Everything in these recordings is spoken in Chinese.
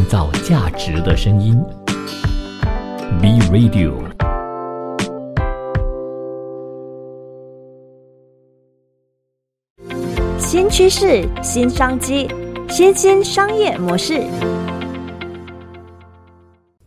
创造价值的声音。B Radio。新趋势、新商机、新兴商业模式。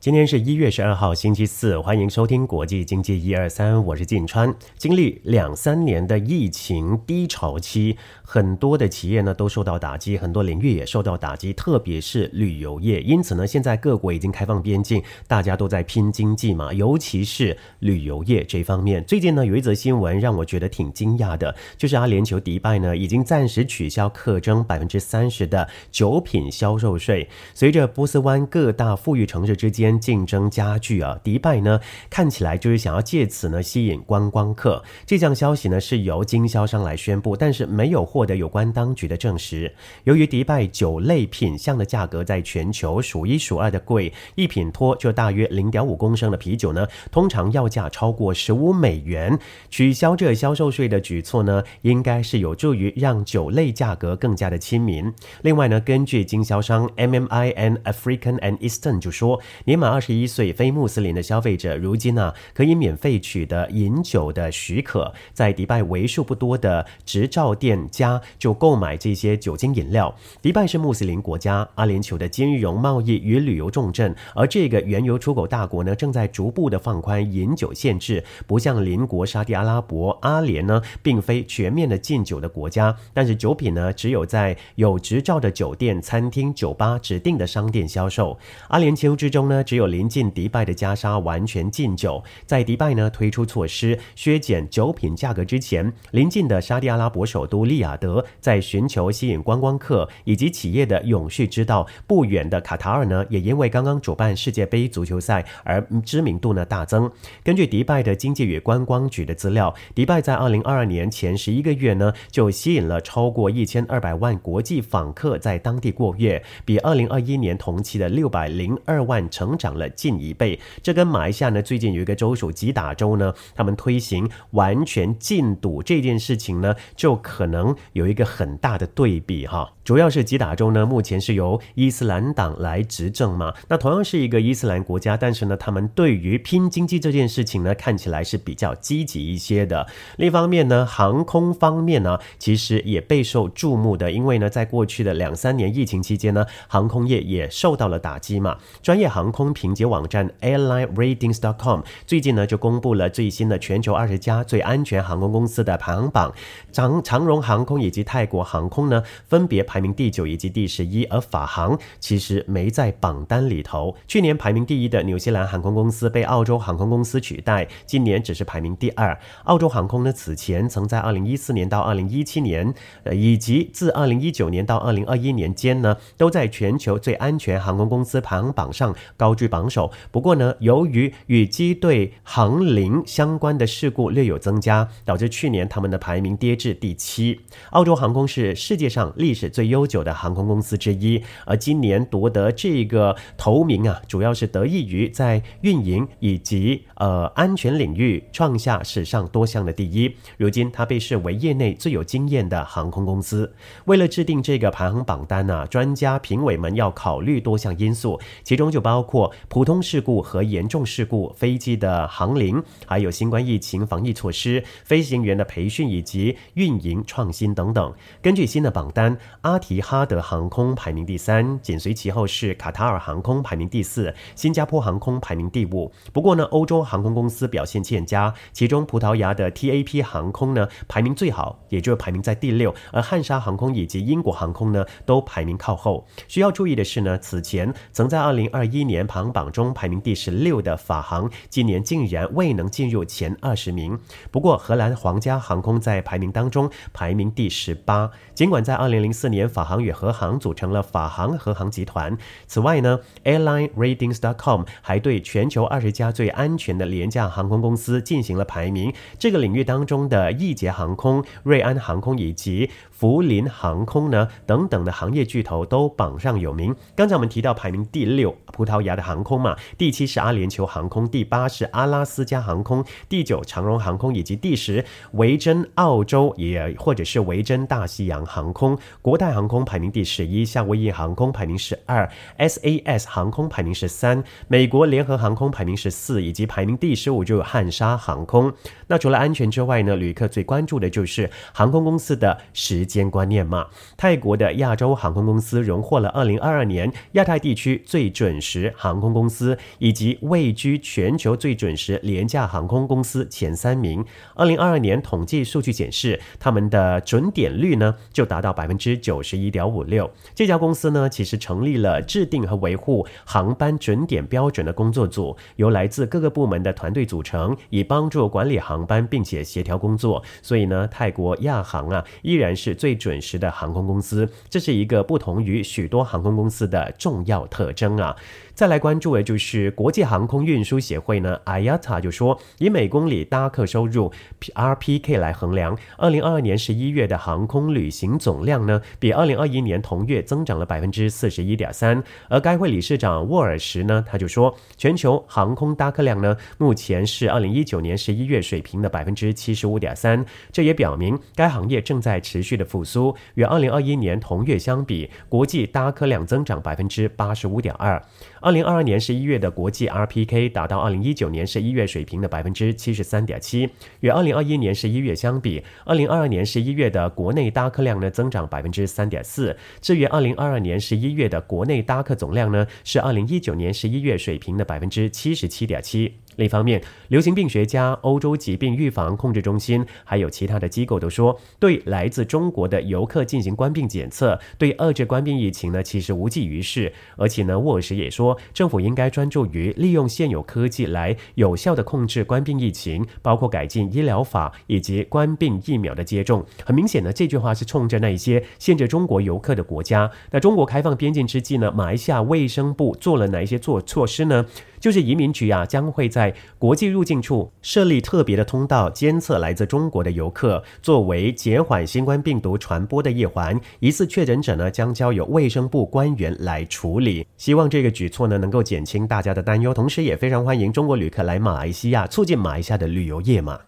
今天是一月十二号，星期四，欢迎收听国际经济一二三，我是晋川。经历两三年的疫情低潮期，很多的企业呢都受到打击，很多领域也受到打击，特别是旅游业。因此呢，现在各国已经开放边境，大家都在拼经济嘛，尤其是旅游业这方面。最近呢，有一则新闻让我觉得挺惊讶的，就是阿联酋迪拜呢已经暂时取消课征百分之三十的酒品销售税。随着波斯湾各大富裕城市之间竞争加剧啊，迪拜呢看起来就是想要借此呢吸引观光客。这项消息呢是由经销商来宣布，但是没有获得有关当局的证实。由于迪拜酒类品相的价格在全球数一数二的贵，一品托就大约零点五公升的啤酒呢，通常要价超过十五美元。取消这销售税的举措呢，应该是有助于让酒类价格更加的亲民。另外呢，根据经销商 M M I N African and Eastern 就说，年满二十一岁非穆斯林的消费者，如今呢可以免费取得饮酒的许可，在迪拜为数不多的执照店家就购买这些酒精饮料。迪拜是穆斯林国家，阿联酋的金融、贸易与旅游重镇，而这个原油出口大国呢，正在逐步的放宽饮酒限制。不像邻国沙地阿拉伯，阿联呢并非全面的禁酒的国家，但是酒品呢只有在有执照的酒店、餐厅、酒吧指定的商店销售。阿联酋之中呢，只有临近迪拜的加沙完全禁酒。在迪拜呢推出措施削减酒品价格之前，临近的沙地阿拉伯首都利雅德，在寻求吸引观光客以及企业的永续之道，不远的卡塔尔呢，也因为刚刚主办世界杯足球赛而知名度呢大增。根据迪拜的经济与观光局的资料，迪拜在二零二二年前十一个月呢，就吸引了超过一千二百万国际访客在当地过夜，比二零二一年同期的六百零二万成长了近一倍。这跟马来西亚呢最近有一个州属吉打州呢，他们推行完全禁赌这件事情呢，就可能有一个很大的对比哈。主要是吉打州呢，目前是由伊斯兰党来执政嘛，那同样是一个伊斯兰国家，但是呢，他们对于拼经济这件事情呢，看起来是比较积极一些的。另一方面呢，航空方面呢，其实也备受注目的，因为呢，在过去的两三年疫情期间呢，航空业也受到了打击嘛。专业航空评级网站 AirlineRatings.com 最近呢，就公布了最新的全球二十家最安全航空公司的排行榜，长长荣航空以及泰国航空呢，分别排排名第九以及第十一，而法航其实没在榜单里头。去年排名第一的纽西兰航空公司被澳洲航空公司取代，今年只是排名第二。澳洲航空呢，此前曾在二零一四年到二零一七年，呃，以及自二零一九年到二零二一年间呢，都在全球最安全航空公司排行榜上高居榜首。不过呢，由于与机队航龄相关的事故略有增加，导致去年他们的排名跌至第七。澳洲航空是世界上历史最悠久的航空公司之一，而今年夺得这个头名啊，主要是得益于在运营以及呃安全领域创下史上多项的第一。如今，它被视为业内最有经验的航空公司。为了制定这个排行榜单呢、专家评委们要考虑多项因素，其中就包括普通事故和严重事故、飞机的航龄，还有新冠疫情防疫措施、飞行员的培训以及运营创新等等。根据新的榜单，阿提哈德航空排名第三，紧随其后是卡塔尔航空排名第四，新加坡航空排名第五。不过呢，欧洲航空公司表现欠佳，其中葡萄牙的 TAP 航空呢排名最好，也就是排名在第六，而汉莎航空以及英国航空呢都排名靠后。需要注意的是呢，此前曾在二零二一年排行榜中排名第十六的法航，今年竟然未能进入前二十名。不过，荷兰皇家航空在排名当中排名第十八。尽管在二零法航与荷航组成了法航荷航集团。此外呢，AirlineRatings.com 还对全球二十家最安全的廉价航空公司进行了排名。这个领域当中的易捷航空、瑞安航空以及福林航空呢等等的行业巨头都榜上有名。刚才我们提到排名第六，葡萄牙的航空嘛，第七是阿联酋航空，第八是阿拉斯加航空，第九长荣航空，以及第十维珍澳洲也或者是维珍大西洋航空。国泰航空排名第十一，夏威夷航空排名十二，SAS 航空排名十三，美国联合航空排名十四，以及排名第十五就有汉莎航空。那除了安全之外呢，旅客最关注的就是航空公司的时间观念嘛。泰国的亚洲航空公司荣获了二零二二年亚太地区最准时航空公司，以及位居全球最准时廉价航空公司前三名。二零二二年统计数据显示，他们的准点率呢就达到百分之九十一点五六。这家公司呢，其实成立了制定和维护航班准点标准的工作组，由来自各个部门的团队组成，以帮助管理航班并且协调工作。所以呢，泰国亚航啊，依然是最准时的航空公司，这是一个不同于许多航空公司的重要特征啊。再来关注的就是国际航空运输协会呢，IATA 就说，以每公里搭客收入 RPK 来衡量，二零二二年十一月的航空旅行总量呢，比二零二一年同月增长了百分之四十一点三。而该会理事长沃尔什呢，他就说，全球航空搭客量呢，目前是二零一九年十一月水平的百分之七十五点三。这也表明该行业正在持续的复苏。与二零二一年同月相比，国际搭客量增长百分之八十五点二。二零二二年十一月的国际 RPK 达到二零一九年十一月水平的百分之七十三点七，与二零二一年十一月相比，二零二二年十一月的国内搭客量呢增长百分之三点四。至于二零二二年十一月的国内搭客总量呢，是二零一九年十一月水平的百分之七十七点七。另一方面，流行病学家、欧洲疾病预防控制中心还有其他的机构都说，对来自中国的游客进行官病检测，对遏制官病疫情呢，其实无济于事。而且呢，沃尔什也说，政府应该专注于利用现有科技来有效的控制官病疫情，包括改进医疗法以及官病疫苗的接种。很明显呢，这句话是冲着那一些限制中国游客的国家。那中国开放边境之际呢，马来西亚卫生部做了哪一些做措施呢？就是移民局啊，将会在在国际入境处设立特别的通道，监测来自中国的游客，作为减缓新冠病毒传播的一环。疑似确诊者呢，将交由卫生部官员来处理。希望这个举措呢，能够减轻大家的担忧，同时也非常欢迎中国旅客来马来西亚，促进马来西亚的旅游业嘛。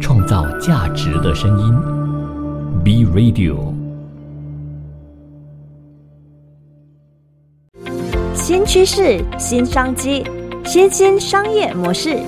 创造价值的声音，B Radio。新趋势、新商机、新兴商业模式。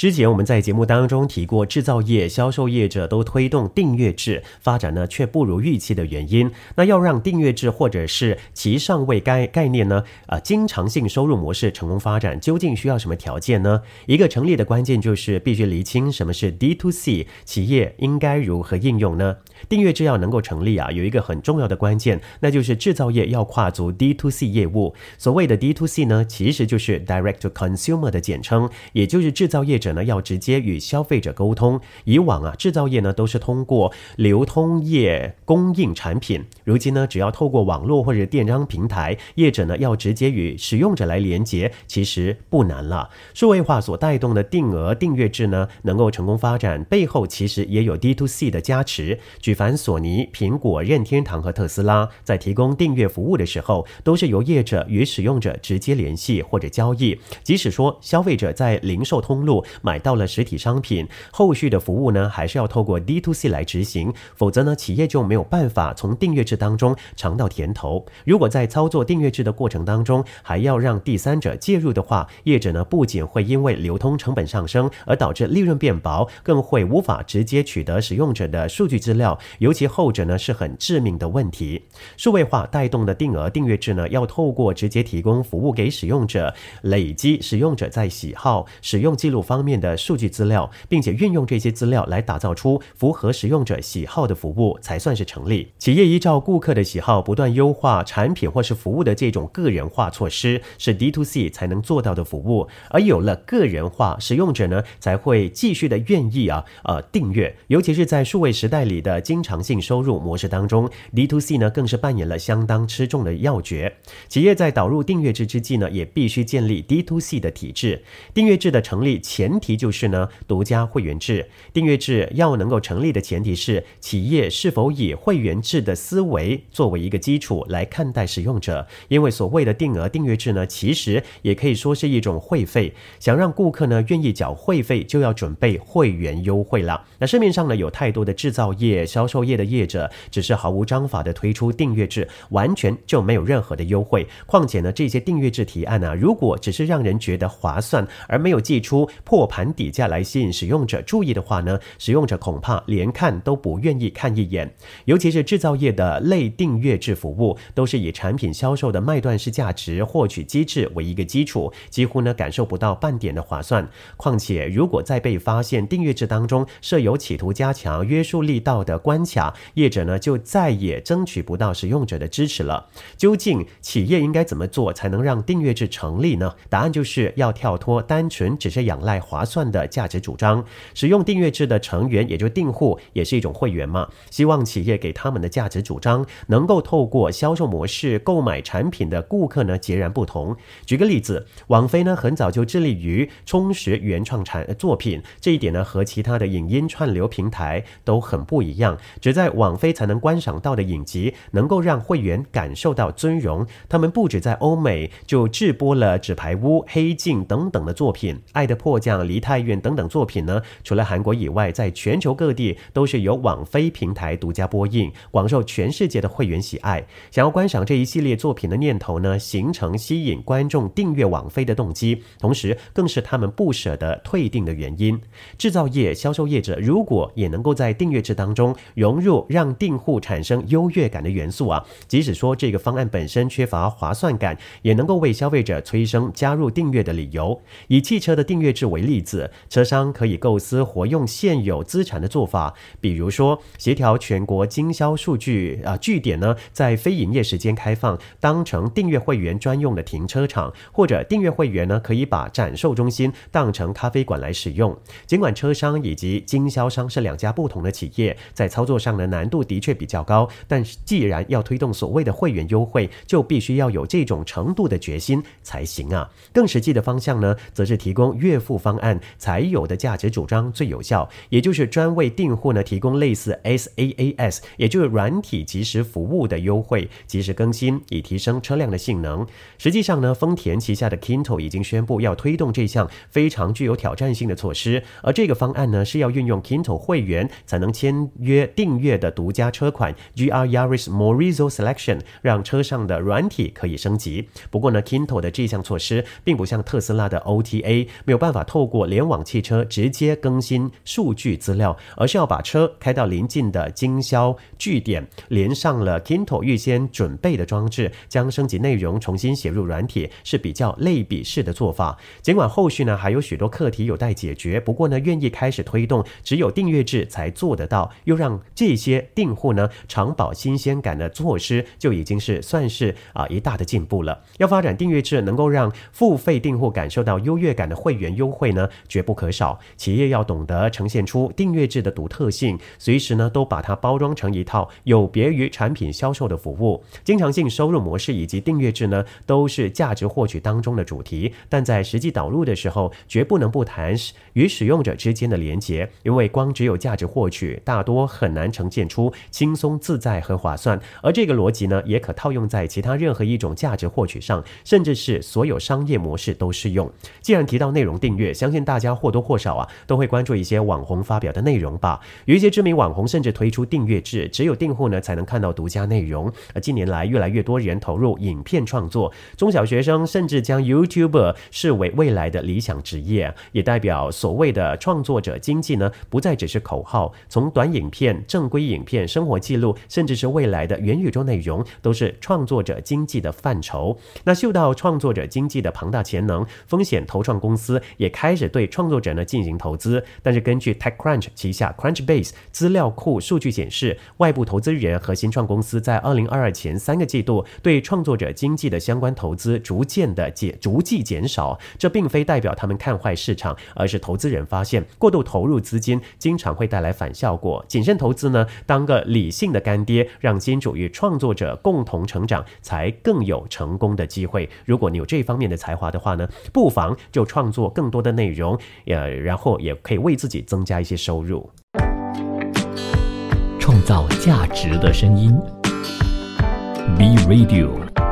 之前我们在节目当中提过，制造业、销售业者都推动订阅制发展呢，却不如预期的原因。那要让订阅制或者是其上位该概念呢，啊，经常性收入模式成功发展，究竟需要什么条件呢？一个成立的关键就是必须厘清什么是 D to C，企业应该如何应用呢？订阅制要能够成立啊，有一个很重要的关键，那就是制造业要跨足 D to C 业务。所谓的 D to C 呢，其实就是 Direct to Consumer 的简称，也就是制造业者。呢要直接与消费者沟通。以往啊，制造业呢都是通过流通业供应产品。如今呢，只要透过网络或者电商平台，业者呢要直接与使用者来连接，其实不难了。数位化所带动的定额订阅制呢，能够成功发展，背后其实也有 D to C 的加持。举凡索尼、苹果、任天堂和特斯拉在提供订阅服务的时候，都是由业者与使用者直接联系或者交易。即使说消费者在零售通路。买到了实体商品，后续的服务呢，还是要透过 D to C 来执行，否则呢，企业就没有办法从订阅制当中尝到甜头。如果在操作订阅制的过程当中，还要让第三者介入的话，业者呢不仅会因为流通成本上升而导致利润变薄，更会无法直接取得使用者的数据资料，尤其后者呢是很致命的问题。数位化带动的定额订阅制呢，要透过直接提供服务给使用者，累积使用者在喜好、使用记录方面。面的数据资料，并且运用这些资料来打造出符合使用者喜好的服务，才算是成立。企业依照顾客的喜好不断优化产品或是服务的这种个人化措施，是 D to C 才能做到的服务。而有了个人化，使用者呢才会继续的愿意啊呃订阅。尤其是在数位时代里的经常性收入模式当中，D to C 呢更是扮演了相当吃重的要诀。企业在导入订阅制之际呢，也必须建立 D to C 的体制。订阅制的成立前。题就是呢，独家会员制。订阅制要能够成立的前提是，企业是否以会员制的思维作为一个基础来看待使用者。因为所谓的定额订阅制呢，其实也可以说是一种会费。想让顾客呢愿意缴会费，就要准备会员优惠了。那市面上呢有太多的制造业、销售业的业者，只是毫无章法的推出订阅制，完全就没有任何的优惠。况且呢，这些订阅制提案呢，如果只是让人觉得划算，而没有寄出破盘底价来吸引使用者注意的话呢，使用者恐怕连看都不愿意看一眼。尤其是制造业的类订阅制服务，都是以产品销售的卖断式价值获取机制为一个基础，几乎呢感受不到半点的划算。况且，如果再被发现订阅制当中设有企图加强约束力道的关卡，业者呢就再也争取不到使用者的支持了。究竟企业应该怎么做才能让订阅制成立呢？答案就是要跳脱单纯只是仰赖划算的价值主张。使用订阅制的成员，也就订户，也是一种会员嘛。希望企业给他们的价值主张，能够透过销售模式购买产品的顾客呢截然不同。举个例子，网飞呢很早就致力于充实原创产作品，这一点呢和其他的影音串流平台都很不一样。只在网飞才能观赏到的影集，能够让会员感受到尊荣。他们不止在欧美就制播了《纸牌屋》《黑镜》等等的作品，《爱的迫降》《梨泰院》等等作品呢，除了韩国以外，在全球各地都是由网飞平台独家播映，广受全世界的会员喜爱。想要观赏这一系列作品的念头呢，形成吸引观众订阅网飞的动机，同时更是他们不舍得退订的原因。制造业、销售业者如果也能够在订阅制当中融入让订户产生优越感的元素啊，即使说这个方案本身缺乏划算感，也能够为消费者催生加入订阅的理由。以汽车的订阅制为例例子，车商可以构思活用现有资产的做法，比如说协调全国经销数据啊据点呢，在非营业时间开放，当成订阅会员专用的停车场，或者订阅会员呢可以把展售中心当成咖啡馆来使用。尽管车商以及经销商是两家不同的企业，在操作上的难度的确比较高，但是既然要推动所谓的会员优惠，就必须要有这种程度的决心才行啊。更实际的方向呢，则是提供月付方案才有的价值主张最有效，也就是专为订户呢提供类似 SaaS，也就是软体即时服务的优惠，及时更新以提升车辆的性能。实际上呢，丰田旗下的 Kinto 已经宣布要推动这项非常具有挑战性的措施，而这个方案呢是要运用 Kinto 会员才能签约订阅的独家车款 GR Yaris Morizo Selection，让车上的软体可以升级。不过呢，Kinto 的这项措施并不像特斯拉的 OTA，没有办法透过联网汽车直接更新数据资料，而是要把车开到邻近的经销据点，连上了 Kinto 预先准备的装置，将升级内容重新写入软体，是比较类比式的做法。尽管后续呢还有许多课题有待解决，不过呢愿意开始推动只有订阅制才做得到，又让这些订户呢长保新鲜感的措施，就已经是算是啊一大的进步了。要发展订阅制，能够让付费订户感受到优越感的会员优惠呢，绝不可少。企业要懂得呈现出订阅制的独特性，随时呢都把它包装成一套有别于产品销售的服务。经常性收入模式以及订阅制呢，都是价值获取当中的主题，但在实际导入的时候，绝不能不谈与使用者之间的连结，因为光只有价值获取，大多很难呈现出轻松自在和划算。而这个逻辑呢，也可套用在其他任何一种价值获取上，甚至是所有商业模式都适用。既然提到内容订阅，相相信大家或多或少啊都会关注一些网红发表的内容吧。有一些知名网红甚至推出订阅制，只有订户呢才能看到独家内容。而近年来，越来越多人投入影片创作，中小学生甚至将 YouTuber 视为未来的理想职业，也代表所谓的创作者经济呢不再只是口号。从短影片、正规影片、生活记录，甚至是未来的元宇宙内容，都是创作者经济的范畴。那嗅到创作者经济的庞大潜能，风险投创公司也开开始对创作者呢进行投资。但是根据 TechCrunch 旗下 Crunchbase 资料库数据显示，外部投资人和新创公司在二零二二前三个季度对创作者经济的相关投资逐渐的减逐季减少。这并非代表他们看坏市场，而是投资人发现过度投入资金经常会带来反效果。谨慎投资呢，当个理性的干爹，让金主与创作者共同成长，才更有成功的机会。如果你有这方面的才华的话呢，不妨就创作更多的内。内容，呃，然后也可以为自己增加一些收入。创造价值的声音，B Radio。